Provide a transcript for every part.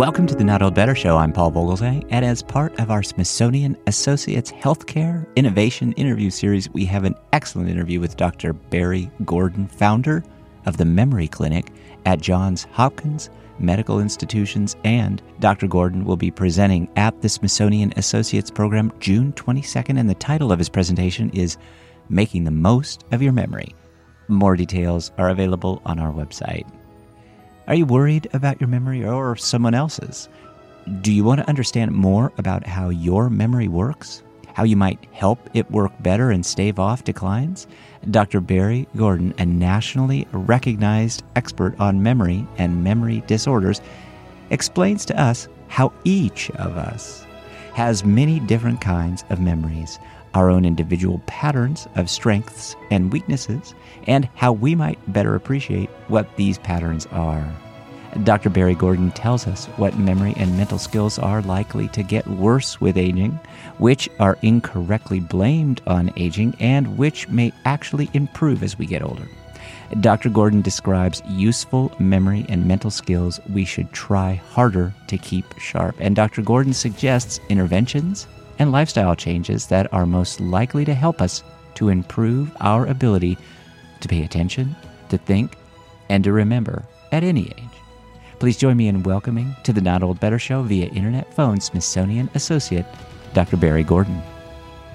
Welcome to the Not Old Better Show. I'm Paul Vogelzang, and as part of our Smithsonian Associates Healthcare Innovation Interview Series, we have an excellent interview with Dr. Barry Gordon, founder of the Memory Clinic at Johns Hopkins Medical Institutions, and Dr. Gordon will be presenting at the Smithsonian Associates Program June 22nd, and the title of his presentation is Making the Most of Your Memory. More details are available on our website. Are you worried about your memory or someone else's? Do you want to understand more about how your memory works? How you might help it work better and stave off declines? Dr. Barry Gordon, a nationally recognized expert on memory and memory disorders, explains to us how each of us has many different kinds of memories, our own individual patterns of strengths and weaknesses, and how we might better appreciate what these patterns are. Dr. Barry Gordon tells us what memory and mental skills are likely to get worse with aging, which are incorrectly blamed on aging, and which may actually improve as we get older. Dr. Gordon describes useful memory and mental skills we should try harder to keep sharp. And Dr. Gordon suggests interventions and lifestyle changes that are most likely to help us to improve our ability to pay attention, to think, and to remember at any age. Please join me in welcoming to the Not Old Better Show via internet phone Smithsonian Associate Dr. Barry Gordon.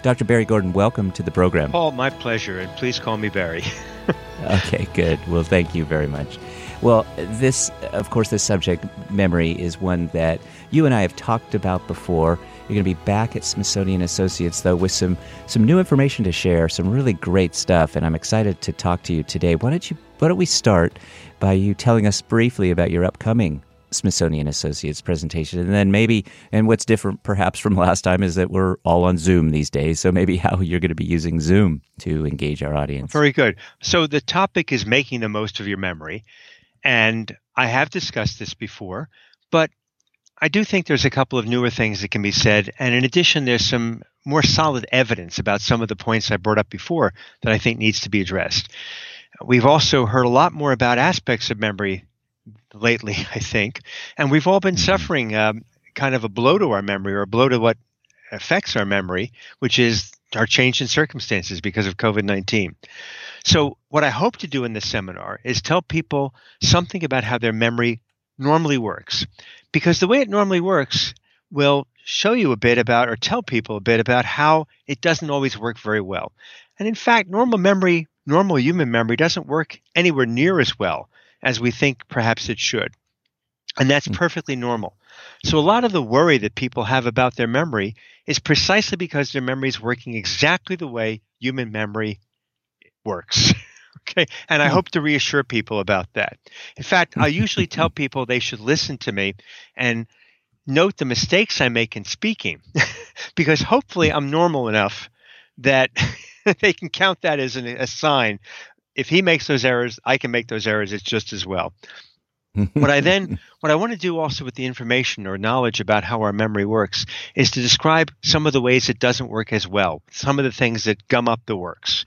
Dr. Barry Gordon, welcome to the program. Paul, my pleasure, and please call me Barry. okay, good. Well, thank you very much. Well, this, of course, this subject, memory, is one that you and I have talked about before. You're going to be back at Smithsonian Associates, though, with some, some new information to share, some really great stuff, and I'm excited to talk to you today. Why don't you why don't we start by you telling us briefly about your upcoming Smithsonian Associates presentation. And then maybe, and what's different perhaps from last time is that we're all on Zoom these days. So maybe how you're going to be using Zoom to engage our audience. Very good. So the topic is making the most of your memory. And I have discussed this before, but I do think there's a couple of newer things that can be said. And in addition, there's some more solid evidence about some of the points I brought up before that I think needs to be addressed. We've also heard a lot more about aspects of memory lately, I think, and we've all been mm-hmm. suffering um, kind of a blow to our memory or a blow to what affects our memory, which is our change in circumstances because of COVID 19. So, what I hope to do in this seminar is tell people something about how their memory normally works. Because the way it normally works will show you a bit about or tell people a bit about how it doesn't always work very well. And in fact, normal memory normal human memory doesn't work anywhere near as well as we think perhaps it should. And that's hmm. perfectly normal. So, a lot of the worry that people have about their memory is precisely because their memory is working exactly the way human memory works. okay. And I hmm. hope to reassure people about that. In fact, I usually tell people they should listen to me and note the mistakes I make in speaking because hopefully I'm normal enough that they can count that as an, a sign. If he makes those errors, I can make those errors. It's just as well. what I then, what I want to do also with the information or knowledge about how our memory works is to describe some of the ways it doesn't work as well, some of the things that gum up the works.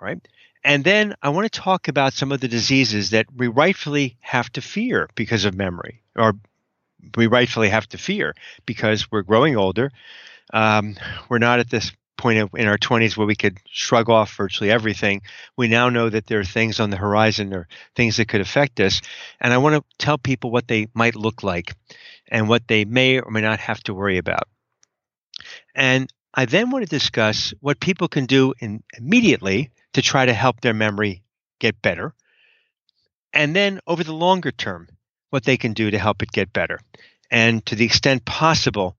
All right. And then I want to talk about some of the diseases that we rightfully have to fear because of memory, or we rightfully have to fear because we're growing older. Um, we're not at this point in our 20s where we could shrug off virtually everything. We now know that there are things on the horizon or things that could affect us. And I want to tell people what they might look like and what they may or may not have to worry about. And I then want to discuss what people can do in, immediately to try to help their memory get better. And then over the longer term, what they can do to help it get better. And to the extent possible,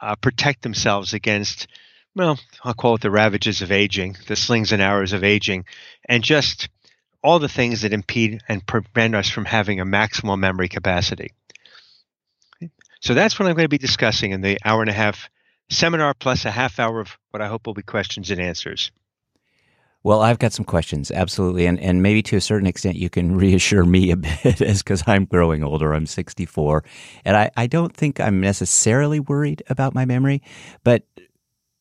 uh, protect themselves against well, I'll call it the ravages of aging, the slings and arrows of aging, and just all the things that impede and prevent us from having a maximal memory capacity. So that's what I'm going to be discussing in the hour and a half seminar plus a half hour of what I hope will be questions and answers. Well, I've got some questions, absolutely, and and maybe to a certain extent you can reassure me a bit, as because I'm growing older. I'm 64, and I I don't think I'm necessarily worried about my memory, but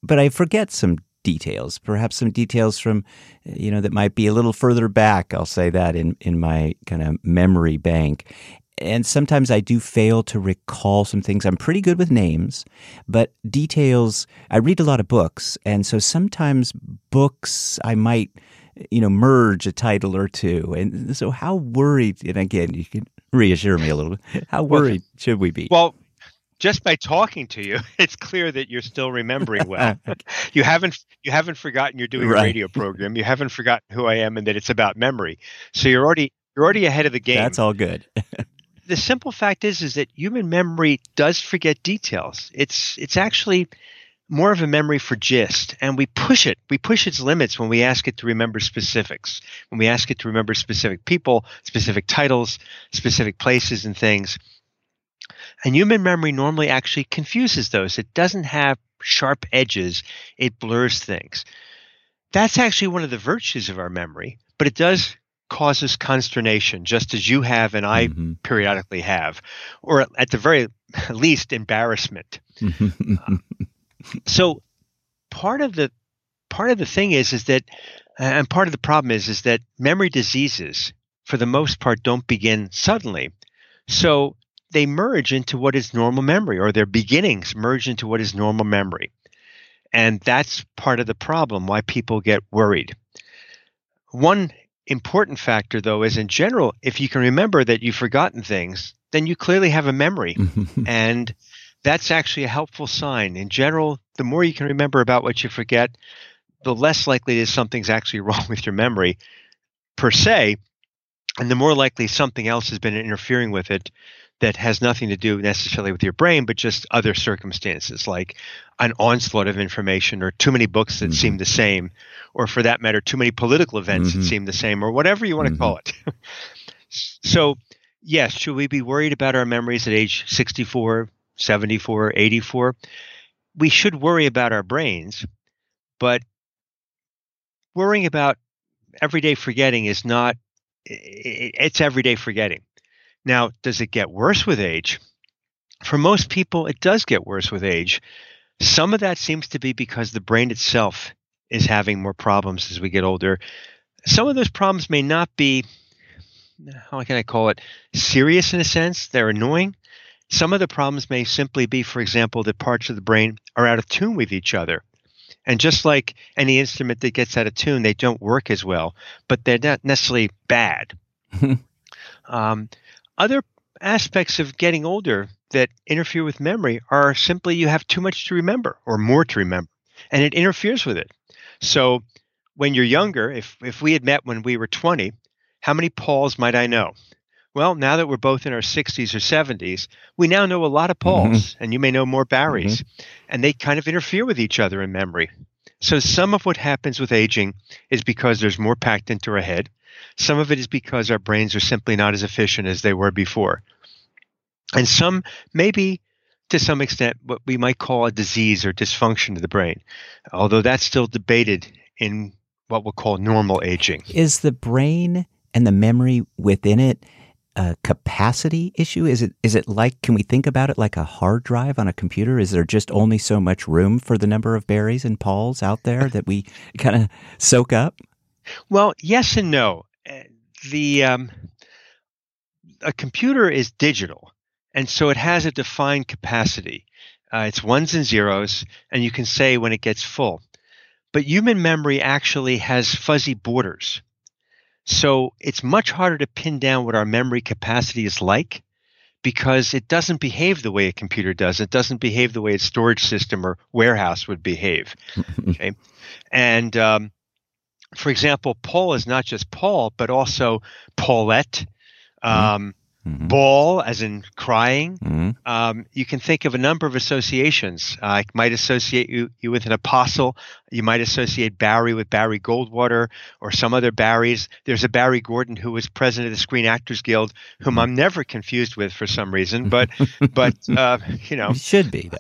but I forget some details, perhaps some details from, you know, that might be a little further back. I'll say that in, in my kind of memory bank. And sometimes I do fail to recall some things. I'm pretty good with names, but details, I read a lot of books. And so sometimes books, I might, you know, merge a title or two. And so, how worried, and again, you can reassure me a little bit, how worried well, should we be? Well, just by talking to you, it's clear that you're still remembering well. you haven't you haven't forgotten you're doing right. a radio program. You haven't forgotten who I am and that it's about memory. So you're already you're already ahead of the game. That's all good. The simple fact is is that human memory does forget details. It's it's actually more of a memory for gist and we push it. We push its limits when we ask it to remember specifics when we ask it to remember specific people specific titles specific places and things. And human memory normally actually confuses those. It doesn't have sharp edges. It blurs things. That's actually one of the virtues of our memory but it does causes consternation, just as you have and I mm-hmm. periodically have, or at the very least, embarrassment. uh, so, part of the part of the thing is is that, and part of the problem is is that memory diseases, for the most part, don't begin suddenly. So they merge into what is normal memory, or their beginnings merge into what is normal memory, and that's part of the problem. Why people get worried. One important factor, though, is in general, if you can remember that you've forgotten things, then you clearly have a memory. and that's actually a helpful sign. In general, the more you can remember about what you forget, the less likely it is something's actually wrong with your memory per se. And the more likely something else has been interfering with it that has nothing to do necessarily with your brain, but just other circumstances like an onslaught of information or too many books that mm-hmm. seem the same, or for that matter, too many political events mm-hmm. that seem the same, or whatever you want to mm-hmm. call it. so, yes, should we be worried about our memories at age 64, 74, 84? We should worry about our brains, but worrying about everyday forgetting is not, it's everyday forgetting now, does it get worse with age? For most people, it does get worse with age. Some of that seems to be because the brain itself is having more problems as we get older. Some of those problems may not be, how can I call it, serious in a sense. They're annoying. Some of the problems may simply be, for example, that parts of the brain are out of tune with each other. And just like any instrument that gets out of tune, they don't work as well, but they're not necessarily bad. um, other aspects of getting older that interfere with memory are simply you have too much to remember or more to remember, and it interferes with it. So when you're younger, if, if we had met when we were 20, how many Pauls might I know? Well, now that we're both in our 60s or 70s, we now know a lot of Pauls, mm-hmm. and you may know more Barrys, mm-hmm. and they kind of interfere with each other in memory. So some of what happens with aging is because there's more packed into our head. Some of it is because our brains are simply not as efficient as they were before. And some maybe to some extent what we might call a disease or dysfunction of the brain, although that's still debated in what we'll call normal aging. Is the brain and the memory within it a capacity issue? Is it is it like can we think about it like a hard drive on a computer? Is there just only so much room for the number of Barrys and Pauls out there that we kind of soak up? Well, yes and no. Uh, the um, a computer is digital, and so it has a defined capacity. Uh, it's ones and zeros, and you can say when it gets full. But human memory actually has fuzzy borders. So it's much harder to pin down what our memory capacity is like because it doesn't behave the way a computer does. It doesn't behave the way a storage system or warehouse would behave. okay. And um, for example, Paul is not just Paul, but also Paulette, mm-hmm. um, mm-hmm. bawl, as in crying. Mm-hmm. Um, you can think of a number of associations. I might associate you, you with an apostle. You might associate Barry with Barry Goldwater or some other Barrys. There's a Barry Gordon who was president of the Screen Actors Guild, whom mm-hmm. I'm never confused with for some reason. But, but uh, you know, it should be though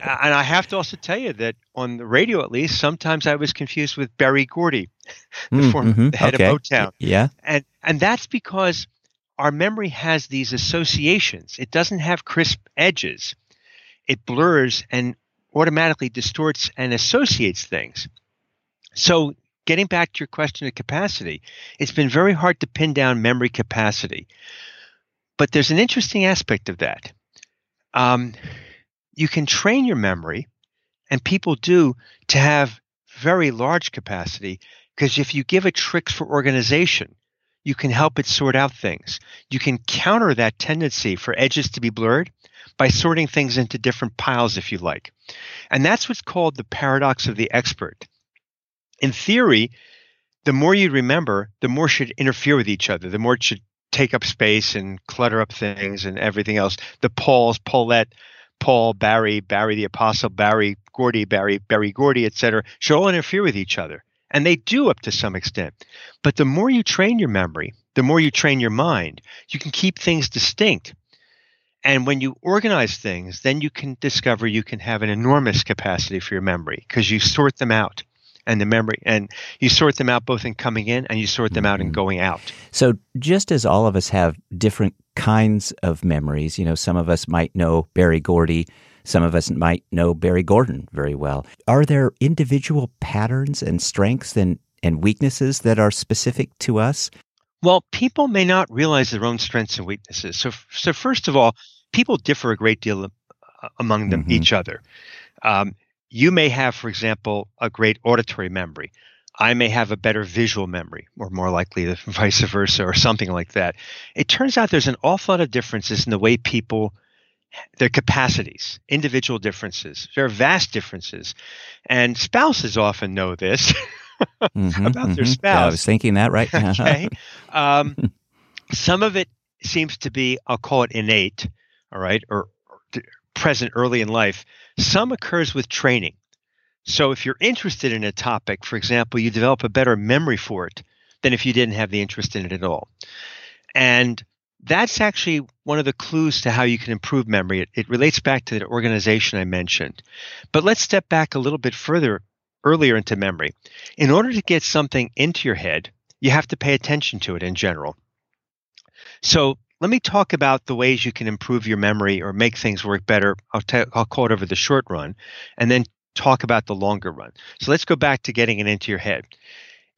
and I have to also tell you that on the radio, at least, sometimes I was confused with Berry Gordy, the mm, former mm-hmm, head okay. of Motown. Yeah, and and that's because our memory has these associations. It doesn't have crisp edges. It blurs and automatically distorts and associates things. So, getting back to your question of capacity, it's been very hard to pin down memory capacity. But there's an interesting aspect of that. Um, you can train your memory, and people do, to have very large capacity because if you give it tricks for organization, you can help it sort out things. You can counter that tendency for edges to be blurred by sorting things into different piles, if you like. And that's what's called the paradox of the expert. In theory, the more you remember, the more should interfere with each other, the more it should take up space and clutter up things and everything else. The Pauls, Paulette, Paul, Barry, Barry the Apostle, Barry, Gordy, Barry, Berry Gordy, etc., should all interfere with each other. And they do up to some extent. But the more you train your memory, the more you train your mind, you can keep things distinct. And when you organize things, then you can discover you can have an enormous capacity for your memory because you sort them out and the memory and you sort them out both in coming in and you sort them out in mm-hmm. going out. So just as all of us have different kinds of memories, you know, some of us might know Berry Gordy some of us might know Barry Gordon very well. Are there individual patterns and strengths and, and weaknesses that are specific to us? Well, people may not realize their own strengths and weaknesses. So, so first of all, people differ a great deal uh, among them, mm-hmm. each other. Um, you may have, for example, a great auditory memory. I may have a better visual memory, or more likely the vice versa, or something like that. It turns out there's an awful lot of differences in the way people their capacities, individual differences. There are vast differences. And spouses often know this mm-hmm, about mm-hmm. their spouse. Yeah, I was thinking that right now. okay. Um, some of it seems to be, I'll call it innate, all right, or, or present early in life. Some occurs with training. So if you're interested in a topic, for example, you develop a better memory for it than if you didn't have the interest in it at all. And that's actually one of the clues to how you can improve memory. It, it, relates back to the organization I mentioned. But let's step back a little bit further earlier into memory. In order to get something into your head, you have to pay attention to it in general. So let me talk about the ways you can improve your memory or make things work better. I'll, t- I'll call it over the short run and then talk about the longer run. So let's go back to getting it into your head.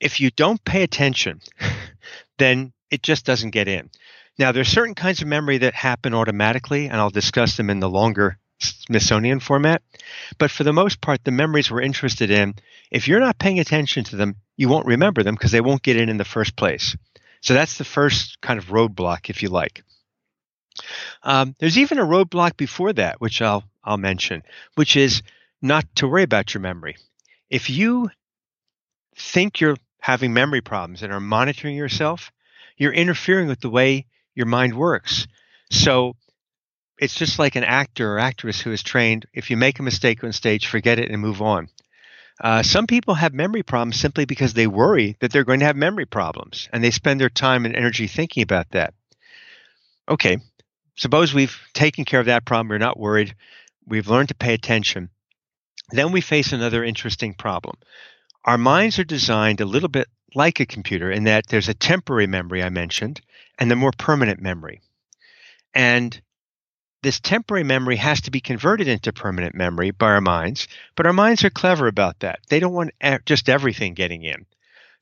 If you don't pay attention, then it just doesn't get in. Now, there's certain kinds of memory that happen automatically, and I'll discuss them in the longer Smithsonian format. But for the most part, the memories we're interested in, if you're not paying attention to them, you won't remember them because they won't get in in the first place. So that's the first kind of roadblock, if you like. Um, there's even a roadblock before that, which I'll I'll mention, which is not to worry about your memory. If you think you're having memory problems and are monitoring yourself, you're interfering with the way your mind works. So it's just like an actor or actress who is trained. If you make a mistake on stage, forget it and move on. Uh, some people have memory problems simply because they worry that they're going to have memory problems and they spend their time and energy thinking about that. Okay, suppose we've taken care of that problem, we're not worried, we've learned to pay attention. Then we face another interesting problem. Our minds are designed a little bit like a computer in that there's a temporary memory I mentioned and the more permanent memory. And this temporary memory has to be converted into permanent memory by our minds, but our minds are clever about that. They don't want just everything getting in.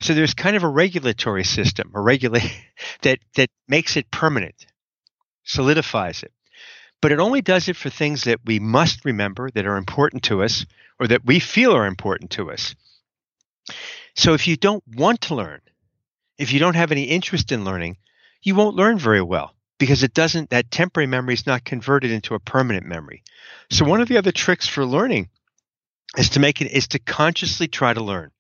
So there's kind of a regulatory system, a regulate that that makes it permanent, solidifies it. But it only does it for things that we must remember that are important to us or that we feel are important to us. So if you don't want to learn, if you don't have any interest in learning, you won't learn very well because it doesn't that temporary memory is not converted into a permanent memory. So one of the other tricks for learning is to make it is to consciously try to learn.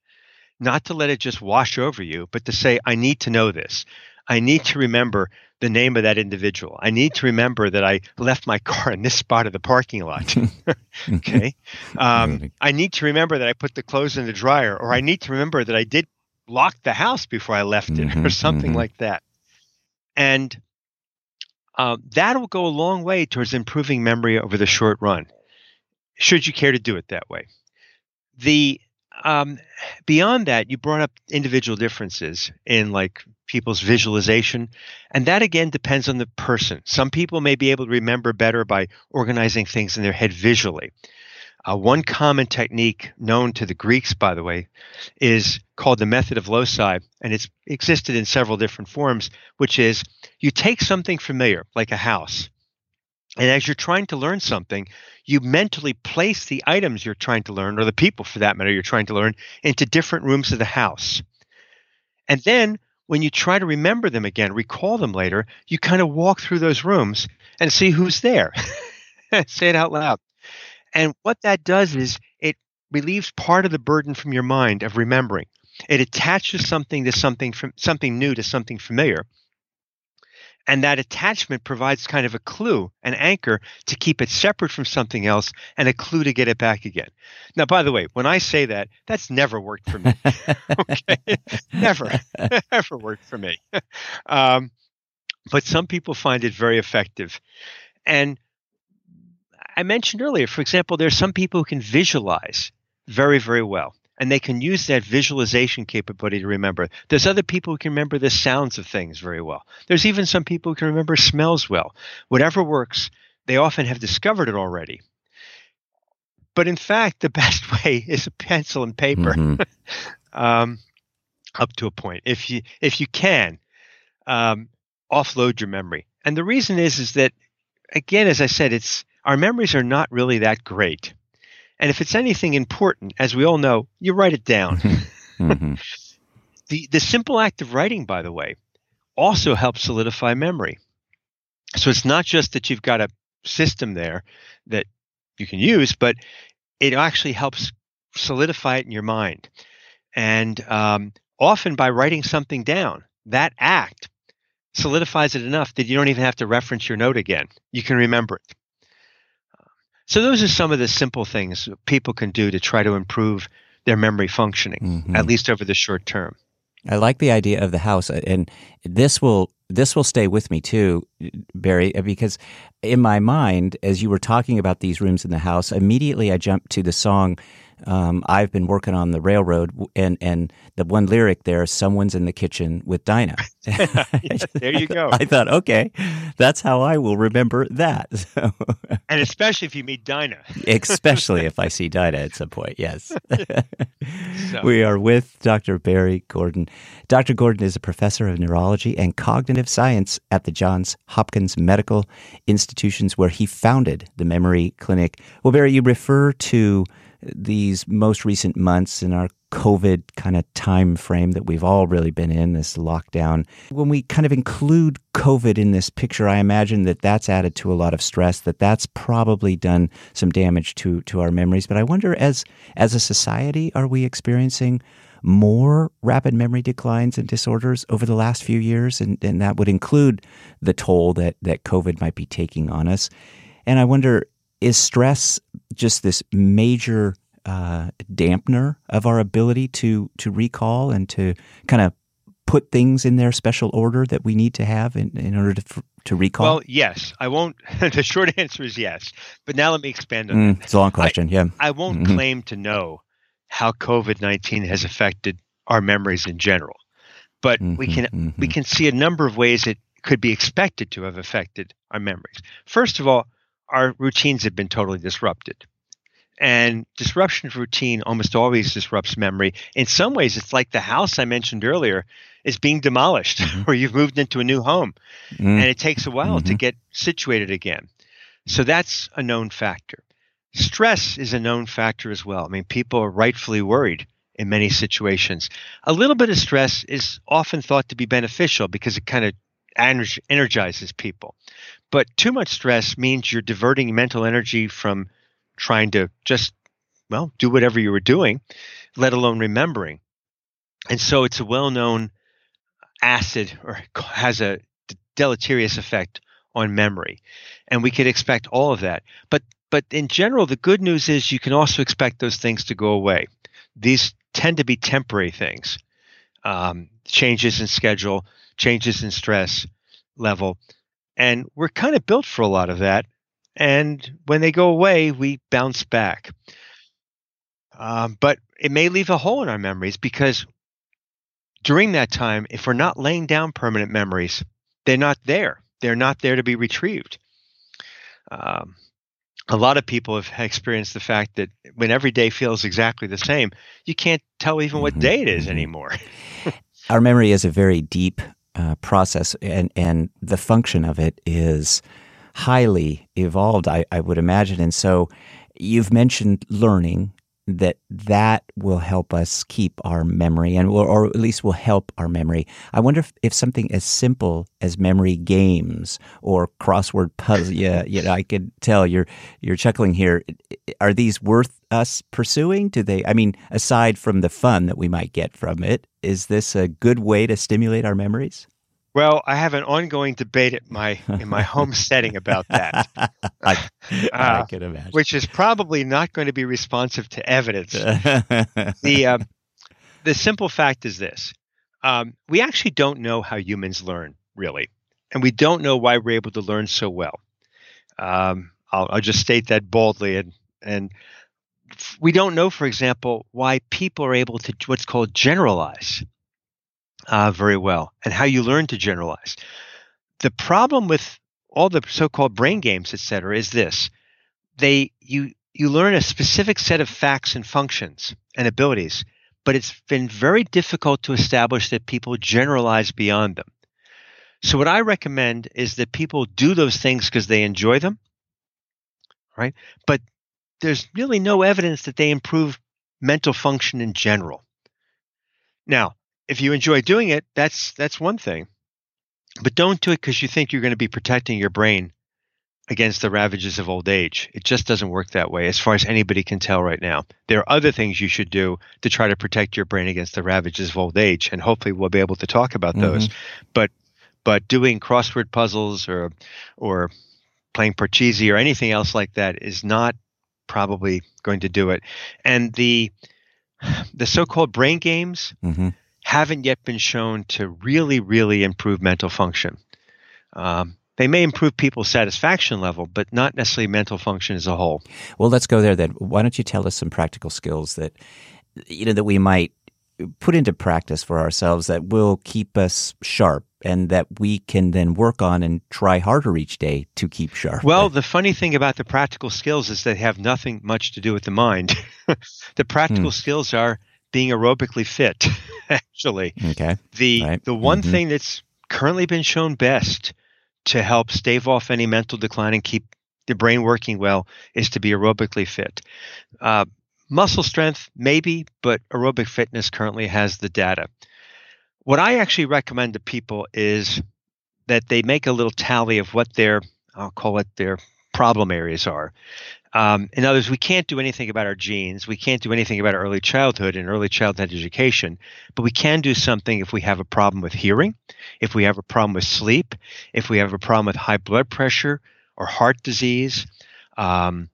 Not to let it just wash over you, but to say I need to know this. I need to remember the name of that individual. I need to remember that I left my car in this spot of the parking lot. okay. Um, I need to remember that I put the clothes in the dryer, or I need to remember that I did lock the house before I left it, mm-hmm, or something mm-hmm. like that. And uh, that'll go a long way towards improving memory over the short run, should you care to do it that way. The um, beyond that, you brought up individual differences in like people's visualization, and that again depends on the person. Some people may be able to remember better by organizing things in their head visually. Uh, one common technique known to the Greeks, by the way, is called the method of loci, and it's existed in several different forms, which is you take something familiar, like a house, and as you're trying to learn something, you mentally place the items you're trying to learn, or the people for that matter, you're trying to learn, into different rooms of the house. And then when you try to remember them again, recall them later, you kind of walk through those rooms and see who's there. Say it out loud. And what that does is it relieves part of the burden from your mind of remembering. It attaches something to something from something new to something familiar. And that attachment provides kind of a clue, an anchor to keep it separate from something else and a clue to get it back again. Now, by the way, when I say that, that's never worked for me. okay. never, ever worked for me. Um, but some people find it very effective. And I mentioned earlier, for example, there are some people who can visualize very, very well and they can use that visualization capability to remember. There's other people who can remember the sounds of things very well. There's even some people who can remember smells well. Whatever works, they often have discovered it already. But in fact, the best way is a pencil and paper, mm-hmm. um, up to a point. If you if you can, um, offload your memory. And the reason is is that, again, as I said, it's our memories are not really that great. And if it's anything important, as we all know, you write it down. mm-hmm. the, the simple act of writing, by the way, also helps solidify memory. So it's not just that you've got a system there that you can use, but it actually helps solidify it in your mind. And um, often by writing something down, that act solidifies it enough that you don't even have to reference your note again. You can remember it. So those are some of the simple things people can do to try to improve their memory functioning, mm-hmm. at least over the short term. I like the idea of the house, and this will this will stay with me too, Barry, because in my mind, as you were talking about these rooms in the house, immediately I jumped to the song um, I've been working on the railroad, and and the one lyric there, "Someone's in the kitchen with Dinah." there you go. I thought, okay, that's how I will remember that. and especially if you meet Dinah. especially if I see Dinah at some point. Yes. so. We are with Dr. Barry Gordon. Dr. Gordon is a professor of neurology and cognitive science at the Johns Hopkins Medical Institutions, where he founded the Memory Clinic. Well, Barry, you refer to these most recent months in our COVID kind of time frame that we've all really been in, this lockdown. When we kind of include COVID in this picture, I imagine that that's added to a lot of stress, that that's probably done some damage to, to our memories. But I wonder, as, as a society, are we experiencing more rapid memory declines and disorders over the last few years? And, and that would include the toll that, that COVID might be taking on us. And I wonder, is stress just this major uh, dampener of our ability to to recall and to kind of put things in their special order that we need to have in, in order to to recall? Well, yes. I won't. the short answer is yes. But now let me expand on mm, that. It's a long question. I, yeah. I won't mm-hmm. claim to know how COVID nineteen has affected our memories in general, but mm-hmm, we can mm-hmm. we can see a number of ways it could be expected to have affected our memories. First of all, our routines have been totally disrupted. And disruption of routine almost always disrupts memory. In some ways, it's like the house I mentioned earlier is being demolished, mm-hmm. or you've moved into a new home, mm-hmm. and it takes a while mm-hmm. to get situated again. So that's a known factor. Stress is a known factor as well. I mean, people are rightfully worried in many situations. A little bit of stress is often thought to be beneficial because it kind of energizes people. But too much stress means you're diverting mental energy from trying to just, well, do whatever you were doing, let alone remembering. And so it's a well known acid or has a deleterious effect on memory. And we could expect all of that. But but in general, the good news is you can also expect those things to go away. These tend to be temporary things. Um, changes in schedule, changes in stress level. And we're kind of built for a lot of that. And when they go away, we bounce back. Um, but it may leave a hole in our memories because during that time, if we're not laying down permanent memories, they're not there. They're not there to be retrieved. Um, a lot of people have experienced the fact that when every day feels exactly the same, you can't tell even what mm-hmm. day it is mm-hmm. anymore. Our memory is a very deep uh, process, and, and the function of it is highly evolved, I, I would imagine. And so you've mentioned learning that that will help us keep our memory and or, or at least will help our memory. I wonder if, if something as simple as memory games or crossword puzzle yeah, yeah, I could tell you're you're chuckling here. Are these worth us pursuing? Do they I mean, aside from the fun that we might get from it, is this a good way to stimulate our memories? Well, I have an ongoing debate at my in my home setting about that. I, I uh, can imagine. Which is probably not going to be responsive to evidence. the um, the simple fact is this: um, we actually don't know how humans learn, really, and we don't know why we're able to learn so well. Um, I'll, I'll just state that boldly, and and we don't know, for example, why people are able to what's called generalize uh, very well and how you learn to generalize. The problem with all the so-called brain games, et cetera, is this: they you you learn a specific set of facts and functions and abilities, but it's been very difficult to establish that people generalize beyond them. So what I recommend is that people do those things because they enjoy them, right? But there's really no evidence that they improve mental function in general. Now, if you enjoy doing it, that's that's one thing. But don't do it because you think you're going to be protecting your brain against the ravages of old age. It just doesn't work that way, as far as anybody can tell right now. There are other things you should do to try to protect your brain against the ravages of old age, and hopefully we'll be able to talk about mm-hmm. those. But but doing crossword puzzles or or playing Parcheesi or anything else like that is not probably going to do it. And the the so-called brain games. Mm-hmm haven't yet been shown to really, really improve mental function. Um, they may improve people's satisfaction level, but not necessarily mental function as a whole. Well, let's go there then. Why don't you tell us some practical skills that you know that we might put into practice for ourselves that will keep us sharp and that we can then work on and try harder each day to keep sharp. Well, the funny thing about the practical skills is they have nothing much to do with the mind. the practical hmm. skills are being aerobically fit. Actually, okay. The right. the one mm-hmm. thing that's currently been shown best to help stave off any mental decline and keep the brain working well is to be aerobically fit. Uh, muscle strength, maybe, but aerobic fitness currently has the data. What I actually recommend to people is that they make a little tally of what their, I'll call it their problem areas are. Um, in other words, we can't do anything about our genes. We can't do anything about early childhood and early childhood education, but we can do something if we have a problem with hearing, if we have a problem with sleep, if we have a problem with high blood pressure or heart disease, um,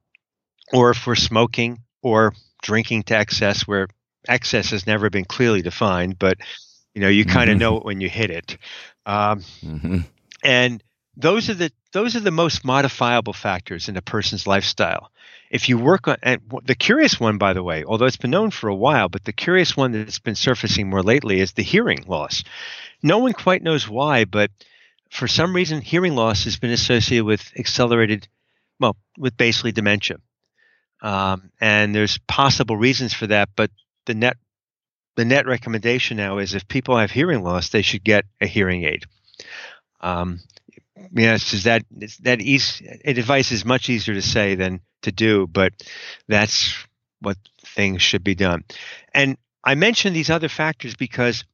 or if we're smoking or drinking to excess, where excess has never been clearly defined, but you know you kind of mm-hmm. know it when you hit it. Um, mm-hmm. And those are the those are the most modifiable factors in a person's lifestyle. If you work on and the curious one, by the way, although it's been known for a while, but the curious one that's been surfacing more lately is the hearing loss. No one quite knows why, but for some reason, hearing loss has been associated with accelerated, well, with basically dementia. Um, and there's possible reasons for that, but the net the net recommendation now is if people have hearing loss, they should get a hearing aid. Um, yes, is that it's that easy. Advice is much easier to say than to do, but that's what things should be done. And I mention these other factors because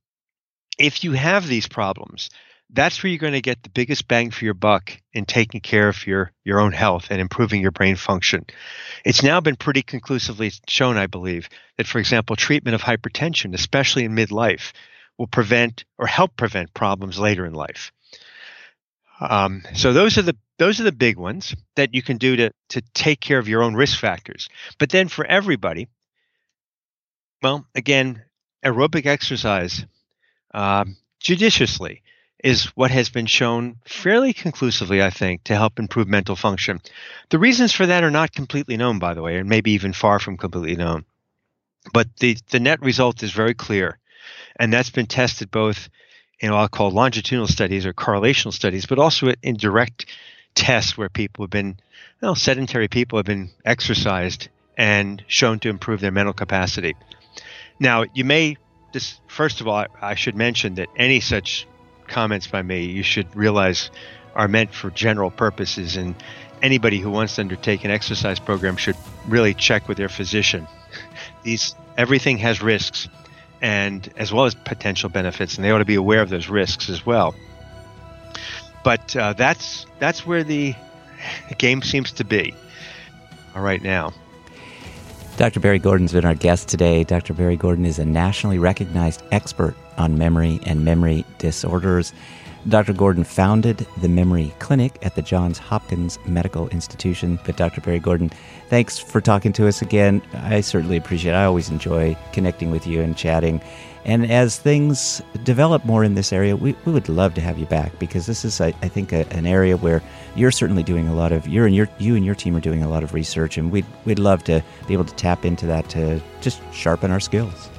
if you have these problems, that's where you're going to get the biggest bang for your buck in taking care of your your own health and improving your brain function. It's now been pretty conclusively shown, I believe, that for example, treatment of hypertension, especially in midlife, will prevent or help prevent problems later in life. Um, so those are the those are the big ones that you can do to to take care of your own risk factors. But then for everybody, well, again, aerobic exercise uh, judiciously is what has been shown fairly conclusively, I think, to help improve mental function. The reasons for that are not completely known, by the way, and maybe even far from completely known. But the, the net result is very clear. And that's been tested both in what I'll call longitudinal studies or correlational studies, but also in direct tests where people have been, well, sedentary people have been exercised and shown to improve their mental capacity. Now, you may, this, first of all, I, I should mention that any such comments by me, you should realize, are meant for general purposes, and anybody who wants to undertake an exercise program should really check with their physician. These everything has risks, and as well as potential benefits, and they ought to be aware of those risks as well. But uh, that's that's where the game seems to be. All right now. Dr. Barry Gordon's been our guest today. Dr. Barry Gordon is a nationally recognized expert on memory and memory disorders. Dr. Gordon founded the Memory Clinic at the Johns Hopkins Medical Institution. But Dr. Barry Gordon, thanks for talking to us again. I certainly appreciate it. I always enjoy connecting with you and chatting. And as things develop more in this area, we, we would love to have you back because this is, I, I think, a, an area where you're certainly doing a lot of you're and your you and your team are doing a lot of research, and we'd we'd love to be able to tap into that to just sharpen our skills.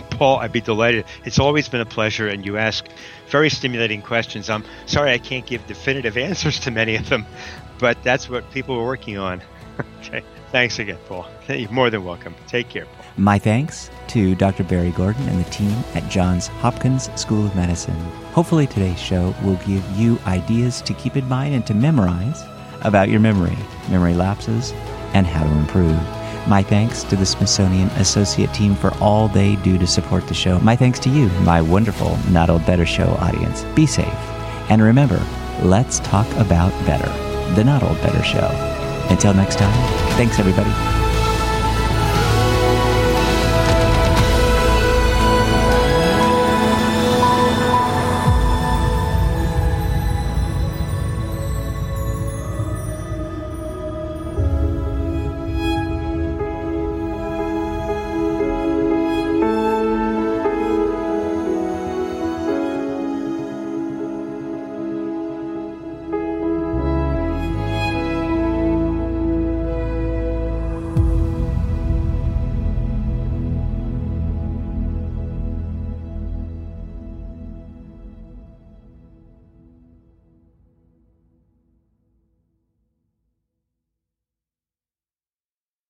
Paul, I'd be delighted. It's always been a pleasure, and you ask very stimulating questions. I'm sorry I can't give definitive answers to many of them, but that's what people are working on. okay. Thanks again, Paul. You're more than welcome. Take care, Paul. My thanks to Dr. Barry Gordon and the team at Johns Hopkins School of Medicine. Hopefully, today's show will give you ideas to keep in mind and to memorize about your memory, memory lapses, and how to improve. My thanks to the Smithsonian Associate Team for all they do to support the show. My thanks to you, my wonderful Not Old Better Show audience. Be safe. And remember, let's talk about better. The Not Old Better Show. Until next time, thanks everybody.